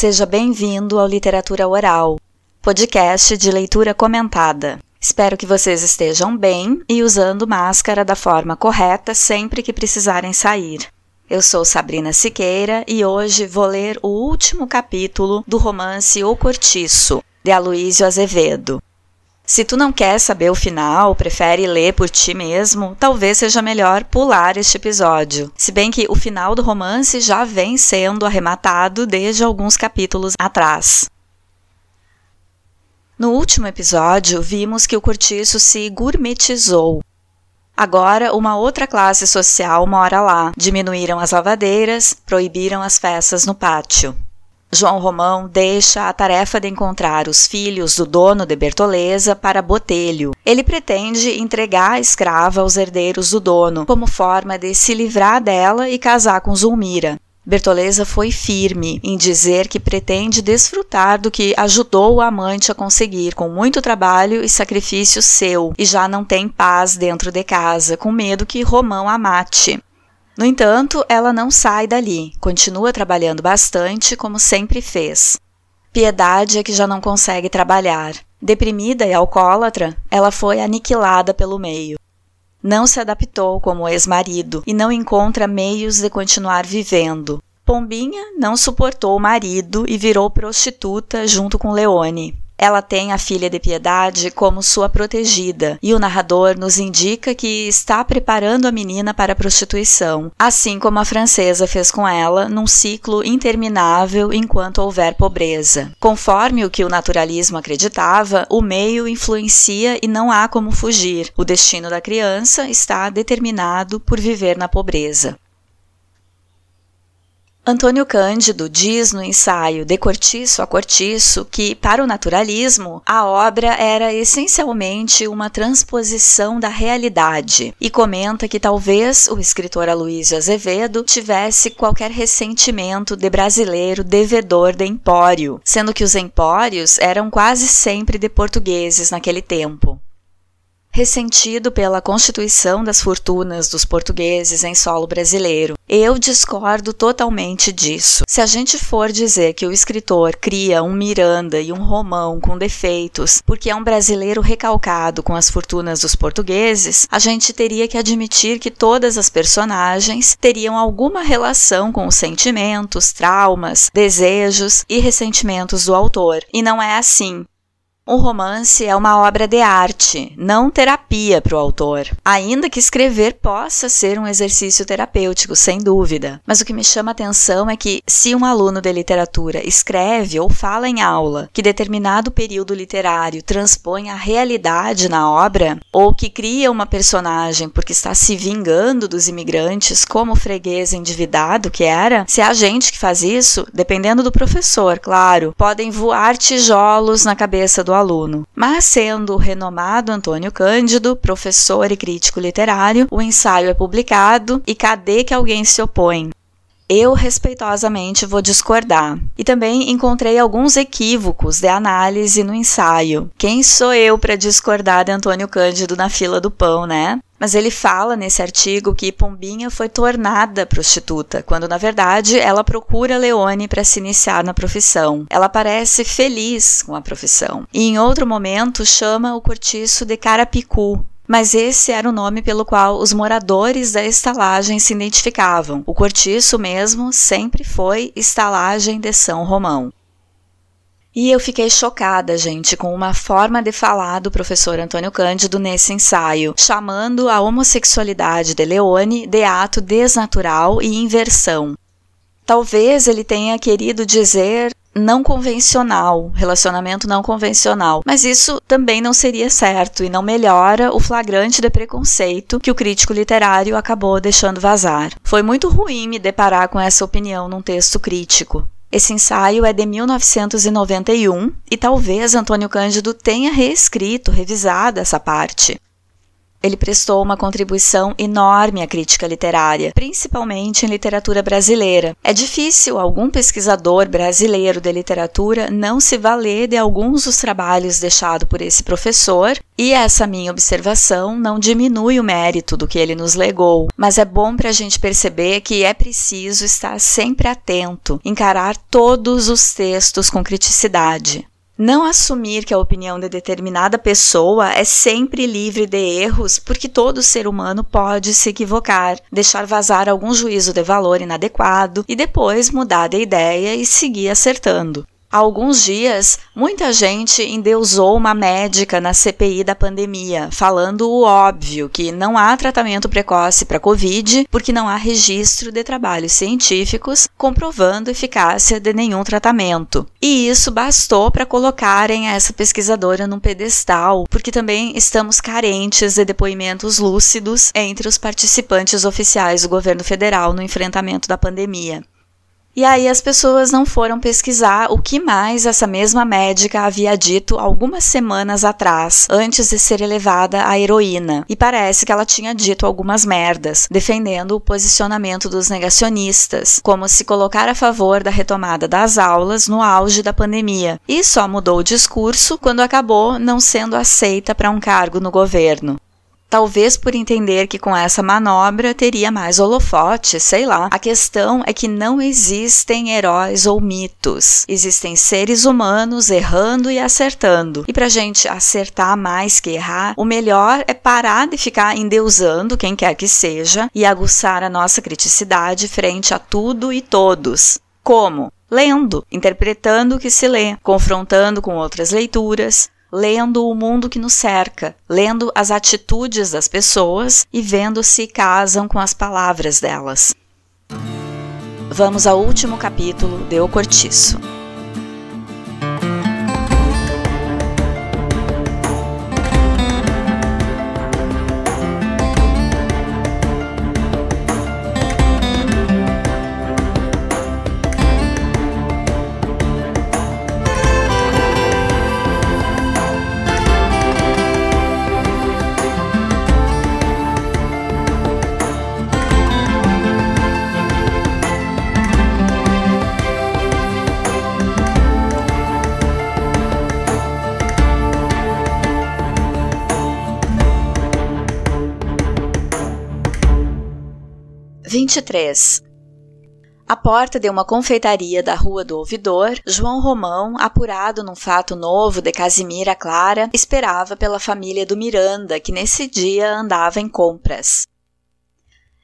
Seja bem-vindo ao Literatura Oral, podcast de leitura comentada. Espero que vocês estejam bem e usando máscara da forma correta sempre que precisarem sair. Eu sou Sabrina Siqueira e hoje vou ler o último capítulo do romance O Cortiço, de Aloísio Azevedo. Se tu não quer saber o final, prefere ler por ti mesmo, talvez seja melhor pular este episódio. Se bem que o final do romance já vem sendo arrematado desde alguns capítulos atrás. No último episódio, vimos que o cortiço se gourmetizou. Agora, uma outra classe social mora lá. Diminuíram as lavadeiras, proibiram as festas no pátio. João Romão deixa a tarefa de encontrar os filhos do dono de Bertoleza para Botelho. Ele pretende entregar a escrava aos herdeiros do dono, como forma de se livrar dela e casar com Zulmira. Bertoleza foi firme em dizer que pretende desfrutar do que ajudou o amante a conseguir com muito trabalho e sacrifício seu, e já não tem paz dentro de casa, com medo que Romão a mate. No entanto, ela não sai dali, continua trabalhando bastante, como sempre fez. Piedade é que já não consegue trabalhar. Deprimida e alcoólatra, ela foi aniquilada pelo meio. Não se adaptou como ex-marido e não encontra meios de continuar vivendo. Pombinha não suportou o marido e virou prostituta junto com Leone. Ela tem a filha de Piedade como sua protegida, e o narrador nos indica que está preparando a menina para a prostituição, assim como a francesa fez com ela, num ciclo interminável enquanto houver pobreza. Conforme o que o naturalismo acreditava, o meio influencia e não há como fugir. O destino da criança está determinado por viver na pobreza. Antônio Cândido diz no ensaio De Cortiço a Cortiço que, para o naturalismo, a obra era essencialmente uma transposição da realidade e comenta que talvez o escritor Aloysio Azevedo tivesse qualquer ressentimento de brasileiro devedor de empório, sendo que os empórios eram quase sempre de portugueses naquele tempo. Ressentido pela constituição das fortunas dos portugueses em solo brasileiro, eu discordo totalmente disso. Se a gente for dizer que o escritor cria um Miranda e um Romão com defeitos porque é um brasileiro recalcado com as fortunas dos portugueses, a gente teria que admitir que todas as personagens teriam alguma relação com os sentimentos, traumas, desejos e ressentimentos do autor. E não é assim. Um romance é uma obra de arte, não terapia para o autor. Ainda que escrever possa ser um exercício terapêutico, sem dúvida. Mas o que me chama atenção é que, se um aluno de literatura escreve ou fala em aula que determinado período literário transpõe a realidade na obra, ou que cria uma personagem porque está se vingando dos imigrantes como o freguês endividado que era, se a gente que faz isso, dependendo do professor, claro, podem voar tijolos na cabeça do aluno. Mas, sendo o renomado Antônio Cândido, professor e crítico literário, o ensaio é publicado e cadê que alguém se opõe? Eu respeitosamente vou discordar. E também encontrei alguns equívocos de análise no ensaio. Quem sou eu para discordar de Antônio Cândido na fila do pão, né? Mas ele fala nesse artigo que Pombinha foi tornada prostituta, quando na verdade ela procura Leone para se iniciar na profissão. Ela parece feliz com a profissão. E em outro momento chama o cortiço de Carapicu, mas esse era o nome pelo qual os moradores da estalagem se identificavam. O cortiço mesmo sempre foi estalagem de São Romão. E eu fiquei chocada, gente, com uma forma de falar do professor Antônio Cândido nesse ensaio, chamando a homossexualidade de Leone de ato desnatural e inversão. Talvez ele tenha querido dizer não convencional, relacionamento não convencional. Mas isso também não seria certo e não melhora o flagrante de preconceito que o crítico literário acabou deixando vazar. Foi muito ruim me deparar com essa opinião num texto crítico. Esse ensaio é de 1991 e talvez Antônio Cândido tenha reescrito, revisado essa parte. Ele prestou uma contribuição enorme à crítica literária, principalmente em literatura brasileira. É difícil algum pesquisador brasileiro de literatura não se valer de alguns dos trabalhos deixados por esse professor, e essa minha observação não diminui o mérito do que ele nos legou, mas é bom para a gente perceber que é preciso estar sempre atento, encarar todos os textos com criticidade. Não assumir que a opinião de determinada pessoa é sempre livre de erros, porque todo ser humano pode se equivocar, deixar vazar algum juízo de valor inadequado e depois mudar de ideia e seguir acertando. Há alguns dias, muita gente endeusou uma médica na CPI da pandemia, falando o óbvio que não há tratamento precoce para Covid porque não há registro de trabalhos científicos comprovando eficácia de nenhum tratamento. E isso bastou para colocarem essa pesquisadora num pedestal, porque também estamos carentes de depoimentos lúcidos entre os participantes oficiais do governo federal no enfrentamento da pandemia. E aí as pessoas não foram pesquisar o que mais essa mesma médica havia dito algumas semanas atrás, antes de ser elevada à heroína. E parece que ela tinha dito algumas merdas, defendendo o posicionamento dos negacionistas, como se colocar a favor da retomada das aulas no auge da pandemia. E só mudou o discurso quando acabou não sendo aceita para um cargo no governo. Talvez por entender que com essa manobra teria mais holofote, sei lá. A questão é que não existem heróis ou mitos. Existem seres humanos errando e acertando. E pra gente acertar mais que errar, o melhor é parar de ficar endeusando quem quer que seja e aguçar a nossa criticidade frente a tudo e todos. Como? Lendo, interpretando o que se lê, confrontando com outras leituras, lendo o mundo que nos cerca, lendo as atitudes das pessoas e vendo se casam com as palavras delas. Vamos ao último capítulo de O Cortiço. 23. À porta de uma confeitaria da Rua do Ouvidor, João Romão, apurado num fato novo de Casimira Clara, esperava pela família do Miranda, que nesse dia andava em compras.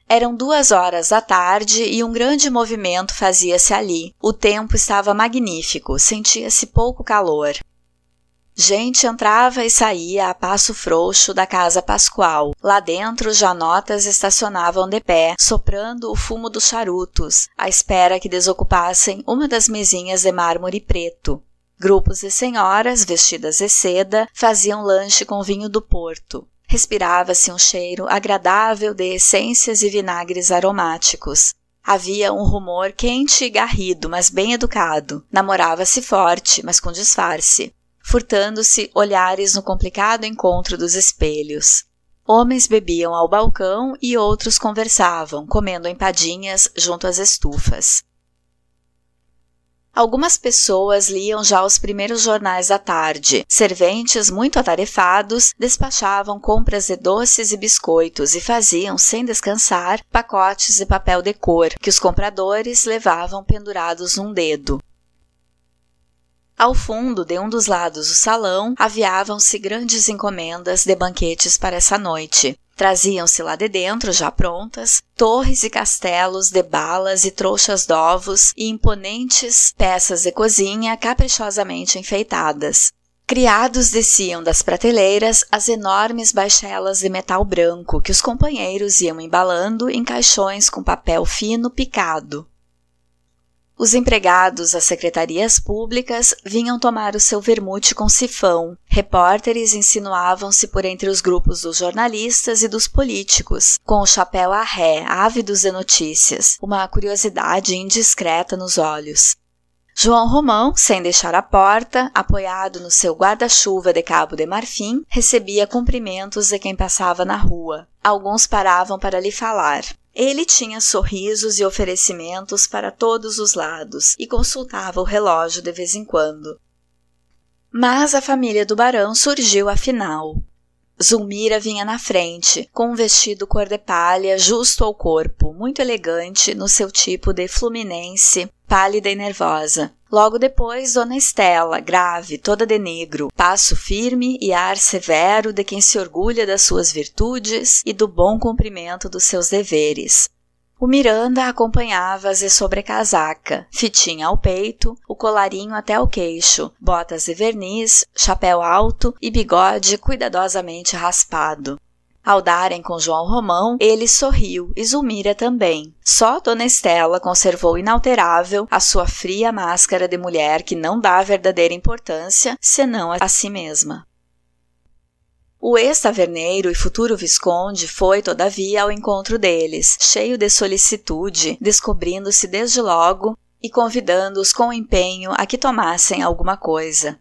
Eram duas horas da tarde e um grande movimento fazia-se ali. O tempo estava magnífico, sentia-se pouco calor. Gente entrava e saía a passo frouxo da casa pascual. Lá dentro, janotas estacionavam de pé, soprando o fumo dos charutos, à espera que desocupassem uma das mesinhas de mármore preto. Grupos de senhoras, vestidas de seda, faziam lanche com vinho do Porto. Respirava-se um cheiro agradável de essências e vinagres aromáticos. Havia um rumor quente e garrido, mas bem educado. Namorava-se forte, mas com disfarce furtando-se olhares no complicado encontro dos espelhos. Homens bebiam ao balcão e outros conversavam, comendo empadinhas junto às estufas. Algumas pessoas liam já os primeiros jornais da tarde. Serventes muito atarefados despachavam compras de doces e biscoitos e faziam, sem descansar, pacotes de papel de cor que os compradores levavam pendurados num dedo. Ao fundo de um dos lados do salão, aviavam-se grandes encomendas de banquetes para essa noite. Traziam-se lá de dentro, já prontas, torres e castelos de balas e trouxas d'ovos e imponentes peças de cozinha caprichosamente enfeitadas. Criados desciam das prateleiras as enormes baixelas de metal branco que os companheiros iam embalando em caixões com papel fino picado. Os empregados das secretarias públicas vinham tomar o seu vermute com sifão. Repórteres insinuavam-se por entre os grupos dos jornalistas e dos políticos, com o chapéu à ré, ávidos de notícias, uma curiosidade indiscreta nos olhos. João Romão, sem deixar a porta, apoiado no seu guarda-chuva de cabo de marfim, recebia cumprimentos de quem passava na rua. Alguns paravam para lhe falar. Ele tinha sorrisos e oferecimentos para todos os lados e consultava o relógio de vez em quando. Mas a família do barão surgiu afinal. Zulmira vinha na frente, com um vestido cor de palha justo ao corpo, muito elegante no seu tipo de fluminense, pálida e nervosa. Logo depois, Dona Estela, grave, toda de negro, passo firme e ar severo de quem se orgulha das suas virtudes e do bom cumprimento dos seus deveres. O Miranda acompanhava-as de sobrecasaca, fitinha ao peito, o colarinho até o queixo, botas de verniz, chapéu alto e bigode cuidadosamente raspado. Ao darem com João Romão, ele sorriu e Zulmira também. Só Dona Estela conservou inalterável a sua fria máscara de mulher que não dá verdadeira importância senão a si mesma. O ex-taverneiro e futuro visconde foi, todavia, ao encontro deles, cheio de solicitude, descobrindo-se desde logo e convidando-os com empenho a que tomassem alguma coisa.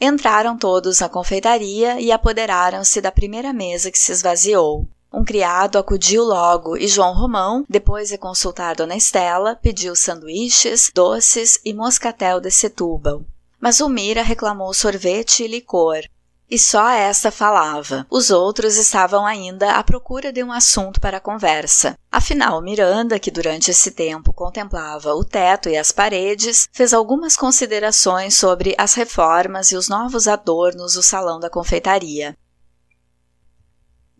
Entraram todos na confeitaria e apoderaram-se da primeira mesa que se esvaziou. Um criado acudiu logo e João Romão, depois de consultar Dona Estela, pediu sanduíches, doces e moscatel de Setúbal. Mas Umira reclamou sorvete e licor, e só esta falava. Os outros estavam ainda à procura de um assunto para a conversa. Afinal, Miranda, que durante esse tempo contemplava o teto e as paredes, fez algumas considerações sobre as reformas e os novos adornos do salão da confeitaria.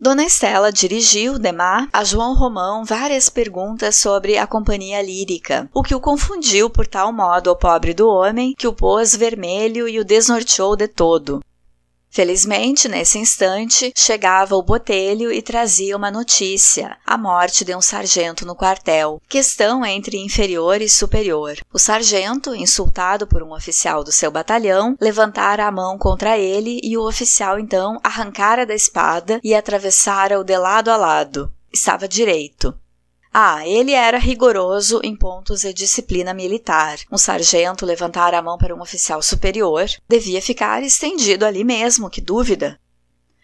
Dona Estela dirigiu, demar, a João Romão várias perguntas sobre a companhia lírica, o que o confundiu por tal modo ao pobre do homem que o pôs vermelho e o desnorteou de todo. Felizmente, nesse instante, chegava o botelho e trazia uma notícia: a morte de um sargento no quartel, questão entre inferior e superior. O sargento, insultado por um oficial do seu batalhão, levantara a mão contra ele e o oficial então arrancara da espada e atravessara-o de lado a lado. Estava direito. Ah, ele era rigoroso em pontos de disciplina militar. Um sargento levantar a mão para um oficial superior devia ficar estendido ali mesmo, que dúvida.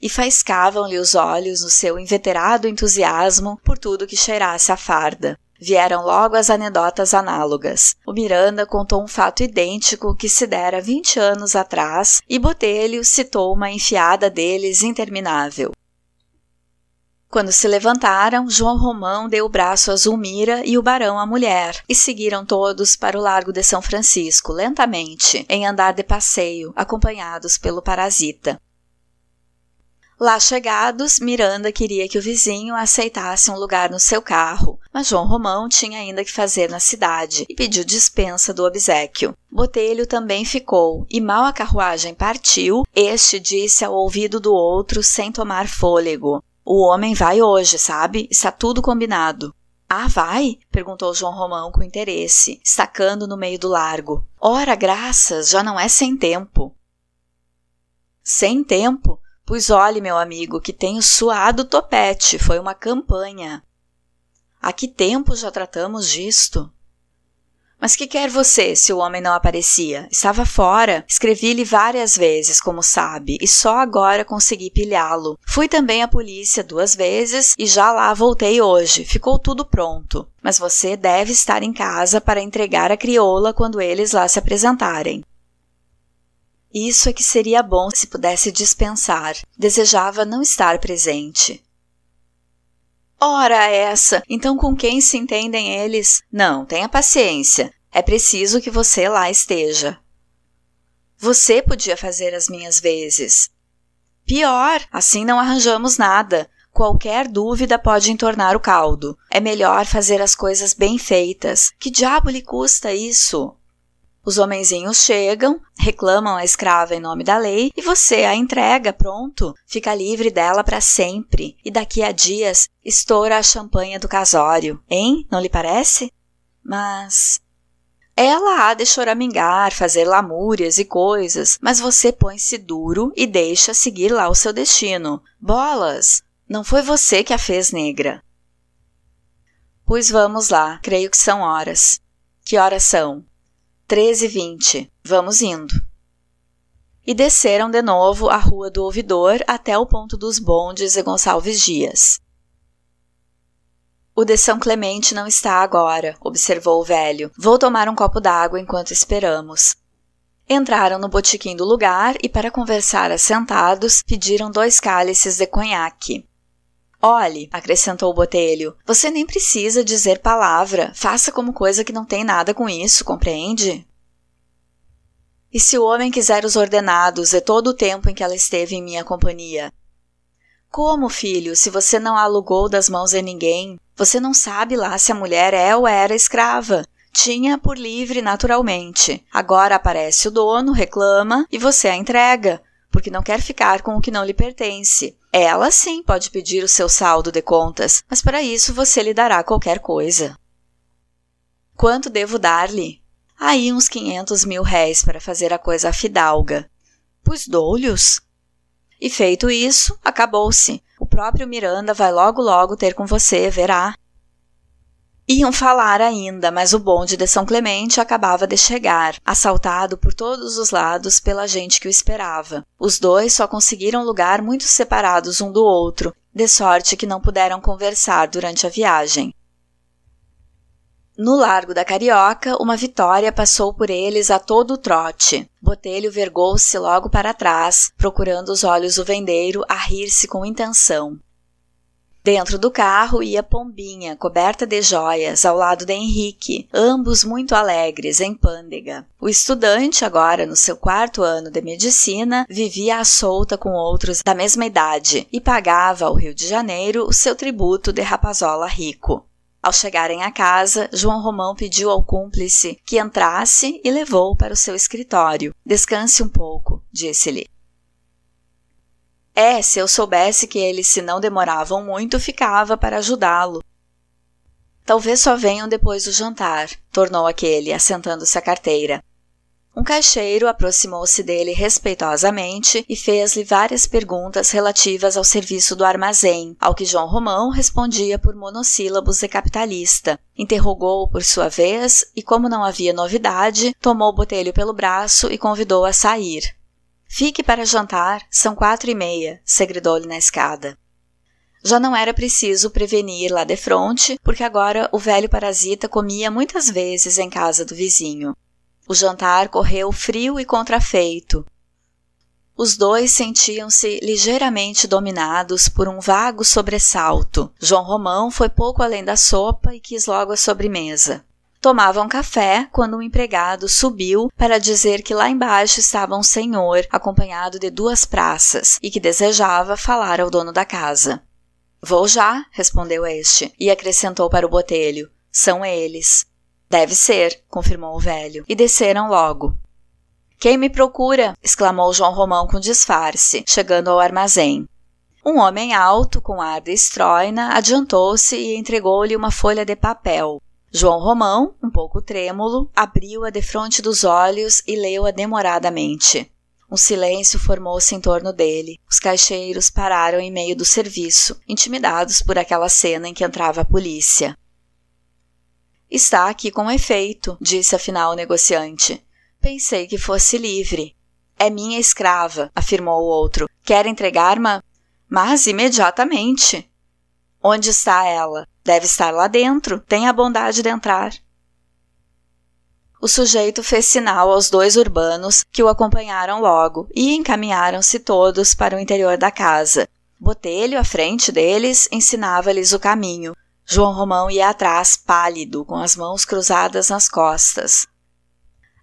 E faiscavam-lhe os olhos no seu inveterado entusiasmo por tudo que cheirasse a farda. Vieram logo as anedotas análogas. O Miranda contou um fato idêntico que se dera vinte anos atrás e Botelho citou uma enfiada deles interminável. Quando se levantaram, João Romão deu o braço a Zulmira e o barão à mulher, e seguiram todos para o Largo de São Francisco, lentamente, em andar de passeio, acompanhados pelo parasita. Lá chegados, Miranda queria que o vizinho aceitasse um lugar no seu carro, mas João Romão tinha ainda que fazer na cidade e pediu dispensa do obsequio. Botelho também ficou, e mal a carruagem partiu, este disse ao ouvido do outro sem tomar fôlego: o homem vai hoje, sabe? Está tudo combinado. Ah, vai? perguntou João Romão com interesse, estacando no meio do largo. Ora, graças, já não é sem tempo. Sem tempo? Pois olhe, meu amigo, que tenho suado topete, foi uma campanha. Há que tempo já tratamos disto? Mas que quer você se o homem não aparecia? Estava fora. Escrevi-lhe várias vezes, como sabe, e só agora consegui pilhá-lo. Fui também à polícia duas vezes e já lá voltei hoje. Ficou tudo pronto. Mas você deve estar em casa para entregar a crioula quando eles lá se apresentarem. Isso é que seria bom se pudesse dispensar. Desejava não estar presente. Ora essa! Então com quem se entendem eles? Não, tenha paciência. É preciso que você lá esteja. Você podia fazer as minhas vezes. Pior, assim não arranjamos nada. Qualquer dúvida pode entornar o caldo. É melhor fazer as coisas bem feitas. Que diabo lhe custa isso? Os homenzinhos chegam, reclamam a escrava em nome da lei e você a entrega, pronto. Fica livre dela para sempre. E daqui a dias estoura a champanhe do casório, hein? Não lhe parece? Mas ela há de choramingar, fazer lamúrias e coisas, mas você põe-se duro e deixa seguir lá o seu destino. Bolas! Não foi você que a fez negra. Pois vamos lá, creio que são horas. Que horas são? 13h20. Vamos indo. E desceram de novo a Rua do Ouvidor até o ponto dos bondes e Gonçalves Dias. O de São Clemente não está agora, observou o velho. Vou tomar um copo d'água enquanto esperamos. Entraram no botequim do lugar e, para conversar assentados, pediram dois cálices de conhaque. Olhe, acrescentou o botelho, você nem precisa dizer palavra, faça como coisa que não tem nada com isso, compreende? E se o homem quiser os ordenados e todo o tempo em que ela esteve em minha companhia? Como, filho, se você não alugou das mãos de ninguém? Você não sabe lá se a mulher é ou era escrava. Tinha por livre naturalmente. Agora aparece o dono, reclama e você a entrega, porque não quer ficar com o que não lhe pertence. Ela sim pode pedir o seu saldo de contas, mas para isso você lhe dará qualquer coisa. Quanto devo dar-lhe? Aí uns quinhentos mil réis para fazer a coisa fidalga. Pois dou-lhes. E feito isso, acabou-se. O próprio Miranda vai logo logo ter com você, verá. Iam falar ainda, mas o bonde de São Clemente acabava de chegar, assaltado por todos os lados pela gente que o esperava. Os dois só conseguiram lugar muito separados um do outro, de sorte que não puderam conversar durante a viagem. No Largo da Carioca, uma vitória passou por eles a todo o trote. Botelho vergou-se logo para trás, procurando os olhos do vendeiro a rir-se com intenção. Dentro do carro ia Pombinha, coberta de joias, ao lado de Henrique, ambos muito alegres, em pândega. O estudante, agora no seu quarto ano de medicina, vivia à solta com outros da mesma idade e pagava ao Rio de Janeiro o seu tributo de rapazola rico. Ao chegarem à casa, João Romão pediu ao cúmplice que entrasse e levou para o seu escritório. Descanse um pouco, disse-lhe. É, se eu soubesse que eles se não demoravam muito, ficava para ajudá-lo. Talvez só venham depois do jantar, tornou aquele, assentando-se à carteira. Um caixeiro aproximou-se dele respeitosamente e fez-lhe várias perguntas relativas ao serviço do armazém, ao que João Romão respondia por monossílabos de capitalista. Interrogou-o por sua vez e, como não havia novidade, tomou o botelho pelo braço e convidou a sair. Fique para jantar, são quatro e meia, segredou-lhe na escada. Já não era preciso prevenir lá de fronte, porque agora o velho parasita comia muitas vezes em casa do vizinho. O jantar correu frio e contrafeito. Os dois sentiam-se ligeiramente dominados por um vago sobressalto. João Romão foi pouco além da sopa e quis logo a sobremesa. Tomavam café quando um empregado subiu para dizer que lá embaixo estava um senhor acompanhado de duas praças e que desejava falar ao dono da casa. Vou já, respondeu este, e acrescentou para o botelho: São eles. Deve ser, confirmou o velho, e desceram logo. Quem me procura? exclamou João Romão com disfarce, chegando ao armazém. Um homem alto, com ar de estroina, adiantou-se e entregou-lhe uma folha de papel. João Romão, um pouco trêmulo, abriu-a defronte dos olhos e leu-a demoradamente. Um silêncio formou-se em torno dele. Os caixeiros pararam em meio do serviço, intimidados por aquela cena em que entrava a polícia. Está aqui com efeito, disse afinal o negociante. Pensei que fosse livre. É minha escrava, afirmou o outro. Quer entregar-me? Mas imediatamente. Onde está ela? Deve estar lá dentro. Tenha a bondade de entrar. O sujeito fez sinal aos dois urbanos que o acompanharam logo e encaminharam-se todos para o interior da casa. Botelho, à frente deles, ensinava-lhes o caminho. João Romão ia atrás, pálido, com as mãos cruzadas nas costas.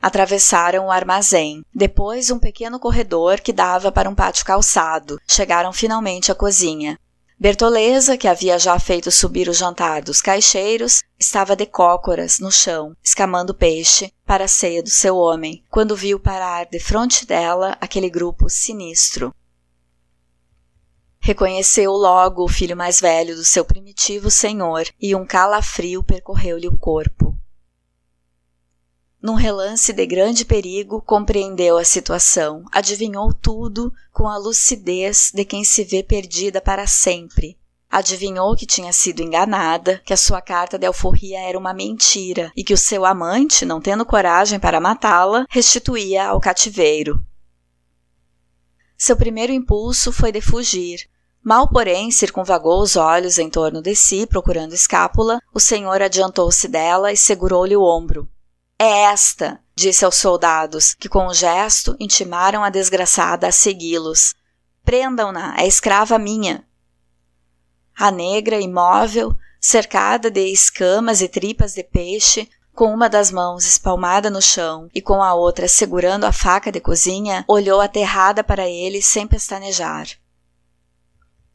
Atravessaram o armazém, depois um pequeno corredor que dava para um pátio calçado. Chegaram finalmente à cozinha. Bertoleza, que havia já feito subir o jantar dos caixeiros, estava de cócoras no chão, escamando peixe para a ceia do seu homem, quando viu parar de frente dela aquele grupo sinistro. Reconheceu logo o filho mais velho do seu primitivo senhor e um calafrio percorreu-lhe o corpo. Num relance de grande perigo, compreendeu a situação, adivinhou tudo com a lucidez de quem se vê perdida para sempre. Adivinhou que tinha sido enganada, que a sua carta de alforria era uma mentira e que o seu amante, não tendo coragem para matá-la, restituía ao cativeiro. Seu primeiro impulso foi de fugir. Mal, porém, circunvagou os olhos em torno de si, procurando escápula, o senhor adiantou-se dela e segurou-lhe o ombro. É esta, disse aos soldados, que com um gesto intimaram a desgraçada a segui-los. Prendam-na, é escrava minha. A negra, imóvel, cercada de escamas e tripas de peixe, com uma das mãos espalmada no chão e com a outra segurando a faca de cozinha, olhou aterrada para ele sem pestanejar.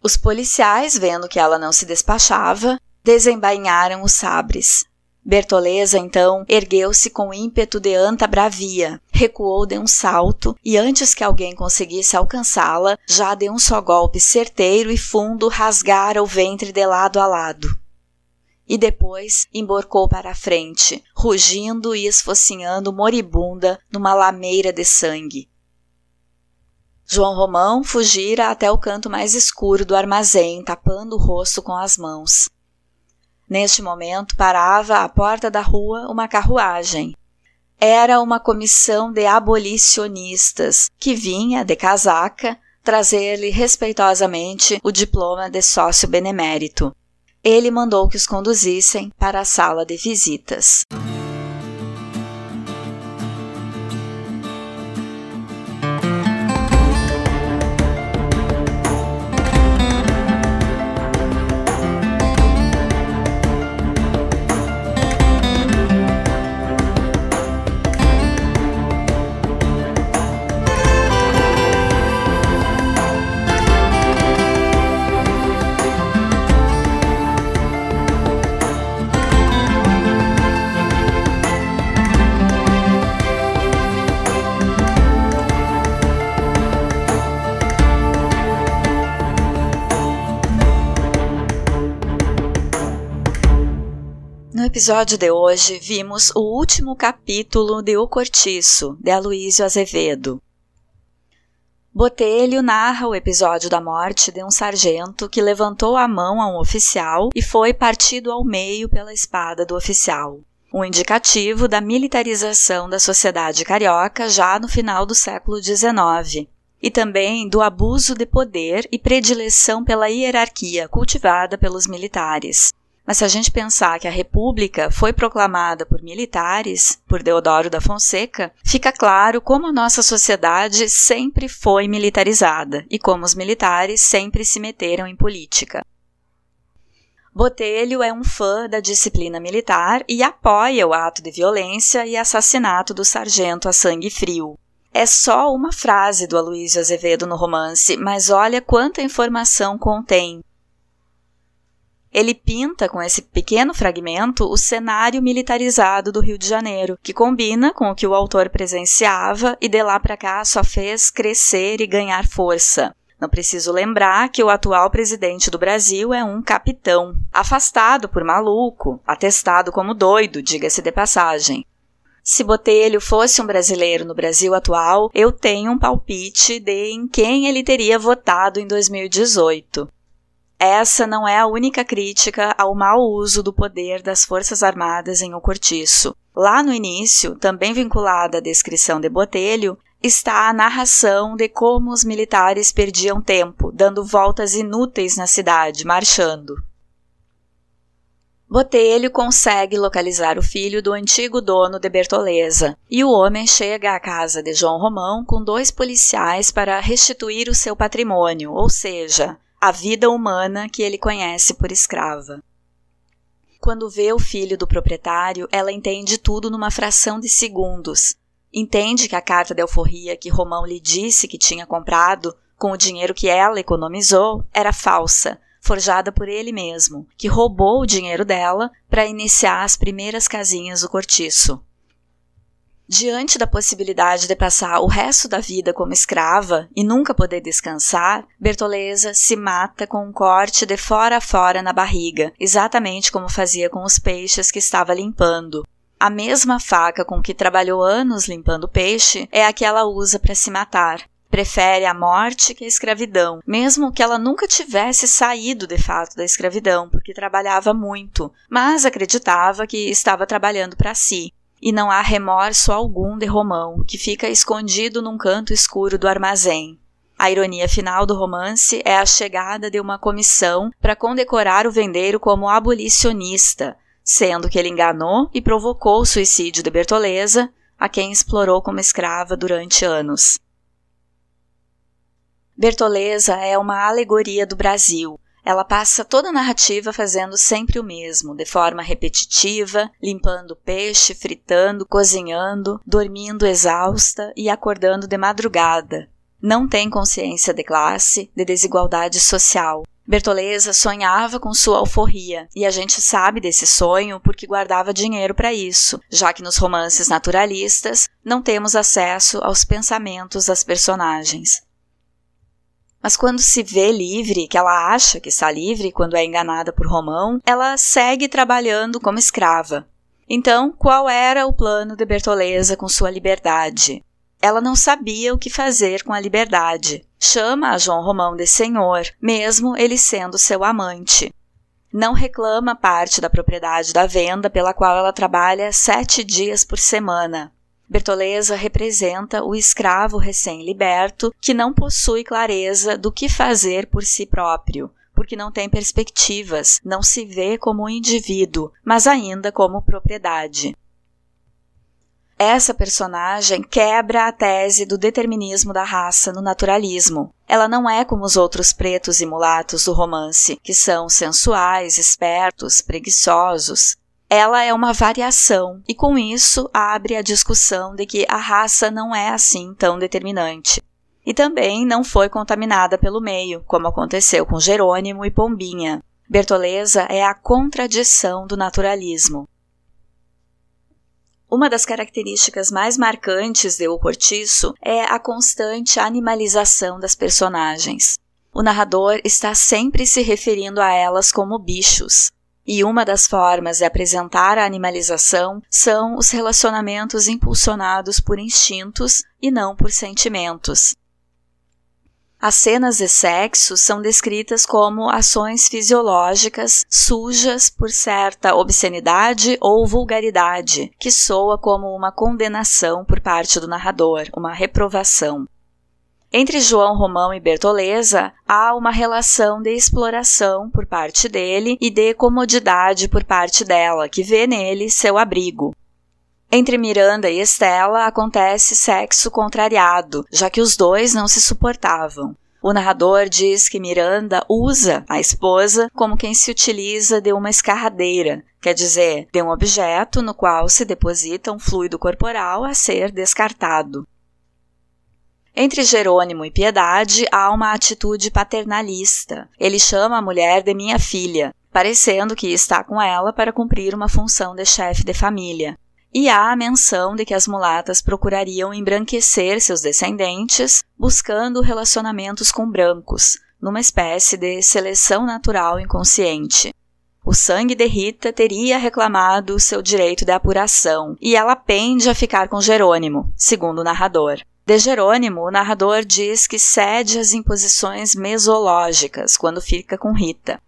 Os policiais, vendo que ela não se despachava, desembainharam os sabres. Bertoleza, então, ergueu-se com ímpeto de anta bravia, recuou de um salto e, antes que alguém conseguisse alcançá-la, já de um só golpe certeiro e fundo rasgara o ventre de lado a lado. E depois emborcou para a frente, rugindo e esfocinhando moribunda numa lameira de sangue. João Romão fugira até o canto mais escuro do armazém, tapando o rosto com as mãos. Neste momento parava à porta da rua uma carruagem. Era uma comissão de abolicionistas que vinha, de casaca, trazer-lhe respeitosamente o diploma de sócio benemérito. Ele mandou que os conduzissem para a sala de visitas. Episódio de hoje, vimos o último capítulo de O Cortiço, de Aloísio Azevedo. Botelho narra o episódio da morte de um sargento que levantou a mão a um oficial e foi partido ao meio pela espada do oficial. Um indicativo da militarização da sociedade carioca já no final do século XIX e também do abuso de poder e predileção pela hierarquia cultivada pelos militares. Mas se a gente pensar que a República foi proclamada por militares, por Deodoro da Fonseca, fica claro como a nossa sociedade sempre foi militarizada e como os militares sempre se meteram em política. Botelho é um fã da disciplina militar e apoia o ato de violência e assassinato do sargento a sangue frio. É só uma frase do Aloysio Azevedo no romance, mas olha quanta informação contém ele pinta com esse pequeno fragmento o cenário militarizado do Rio de Janeiro, que combina com o que o autor presenciava e de lá para cá só fez crescer e ganhar força. Não preciso lembrar que o atual presidente do Brasil é um capitão, afastado por maluco, atestado como doido, diga-se de passagem. Se Botelho fosse um brasileiro no Brasil atual, eu tenho um palpite de em quem ele teria votado em 2018. Essa não é a única crítica ao mau uso do poder das Forças Armadas em O Cortiço. Lá no início, também vinculada à descrição de Botelho, está a narração de como os militares perdiam tempo, dando voltas inúteis na cidade, marchando. Botelho consegue localizar o filho do antigo dono de Bertoleza, e o homem chega à casa de João Romão com dois policiais para restituir o seu patrimônio, ou seja, a vida humana que ele conhece por escrava. Quando vê o filho do proprietário, ela entende tudo numa fração de segundos. Entende que a carta de alforria que Romão lhe disse que tinha comprado com o dinheiro que ela economizou era falsa, forjada por ele mesmo, que roubou o dinheiro dela para iniciar as primeiras casinhas do cortiço. Diante da possibilidade de passar o resto da vida como escrava e nunca poder descansar, Bertoleza se mata com um corte de fora a fora na barriga, exatamente como fazia com os peixes que estava limpando. A mesma faca com que trabalhou anos limpando peixe é a que ela usa para se matar. Prefere a morte que a escravidão, mesmo que ela nunca tivesse saído de fato da escravidão, porque trabalhava muito, mas acreditava que estava trabalhando para si. E não há remorso algum de Romão, que fica escondido num canto escuro do armazém. A ironia final do romance é a chegada de uma comissão para condecorar o vendeiro como abolicionista, sendo que ele enganou e provocou o suicídio de Bertoleza, a quem explorou como escrava durante anos. Bertoleza é uma alegoria do Brasil. Ela passa toda a narrativa fazendo sempre o mesmo, de forma repetitiva, limpando peixe, fritando, cozinhando, dormindo exausta e acordando de madrugada, não tem consciência de classe, de desigualdade social. Bertoleza sonhava com sua alforria, e a gente sabe desse sonho porque guardava dinheiro para isso, já que nos romances naturalistas não temos acesso aos pensamentos das personagens. Mas quando se vê livre, que ela acha que está livre quando é enganada por Romão, ela segue trabalhando como escrava. Então, qual era o plano de Bertoleza com sua liberdade? Ela não sabia o que fazer com a liberdade. Chama a João Romão de senhor, mesmo ele sendo seu amante. Não reclama parte da propriedade da venda pela qual ela trabalha sete dias por semana. Bertoleza representa o escravo recém-liberto que não possui clareza do que fazer por si próprio, porque não tem perspectivas, não se vê como um indivíduo, mas ainda como propriedade. Essa personagem quebra a tese do determinismo da raça no naturalismo. Ela não é como os outros pretos e mulatos do romance, que são sensuais, espertos, preguiçosos. Ela é uma variação, e com isso abre a discussão de que a raça não é assim tão determinante. E também não foi contaminada pelo meio, como aconteceu com Jerônimo e Pombinha. Bertoleza é a contradição do naturalismo. Uma das características mais marcantes de O Cortiço é a constante animalização das personagens. O narrador está sempre se referindo a elas como bichos. E uma das formas de apresentar a animalização são os relacionamentos impulsionados por instintos e não por sentimentos. As cenas de sexo são descritas como ações fisiológicas sujas por certa obscenidade ou vulgaridade, que soa como uma condenação por parte do narrador, uma reprovação. Entre João Romão e Bertoleza há uma relação de exploração por parte dele e de comodidade por parte dela, que vê nele seu abrigo. Entre Miranda e Estela acontece sexo contrariado, já que os dois não se suportavam. O narrador diz que Miranda usa a esposa como quem se utiliza de uma escarradeira, quer dizer, de um objeto no qual se deposita um fluido corporal a ser descartado. Entre Jerônimo e Piedade há uma atitude paternalista. Ele chama a mulher de minha filha, parecendo que está com ela para cumprir uma função de chefe de família e há a menção de que as mulatas procurariam embranquecer seus descendentes, buscando relacionamentos com brancos, numa espécie de seleção natural inconsciente. O sangue de Rita teria reclamado seu direito de apuração, e ela pende a ficar com Jerônimo, segundo o narrador. De Jerônimo, o narrador diz que cede às imposições mesológicas quando fica com Rita.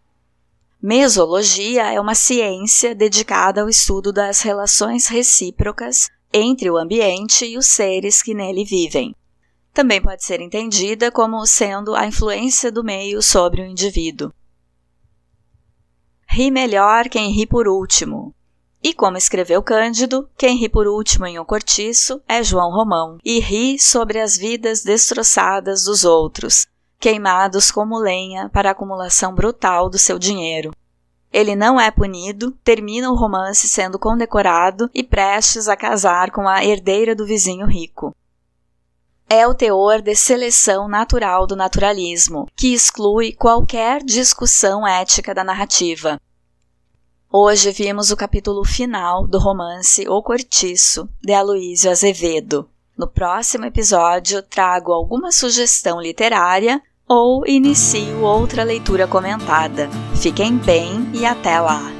Mesologia é uma ciência dedicada ao estudo das relações recíprocas entre o ambiente e os seres que nele vivem. Também pode ser entendida como sendo a influência do meio sobre o indivíduo. Ri melhor quem ri por último. E como escreveu Cândido, quem ri por último em O Cortiço é João Romão, e ri sobre as vidas destroçadas dos outros, queimados como lenha para a acumulação brutal do seu dinheiro. Ele não é punido, termina o romance sendo condecorado e prestes a casar com a herdeira do vizinho rico. É o teor de seleção natural do naturalismo, que exclui qualquer discussão ética da narrativa. Hoje vimos o capítulo final do romance O Cortiço, de Aloísio Azevedo. No próximo episódio, trago alguma sugestão literária ou inicio outra leitura comentada. Fiquem bem e até lá!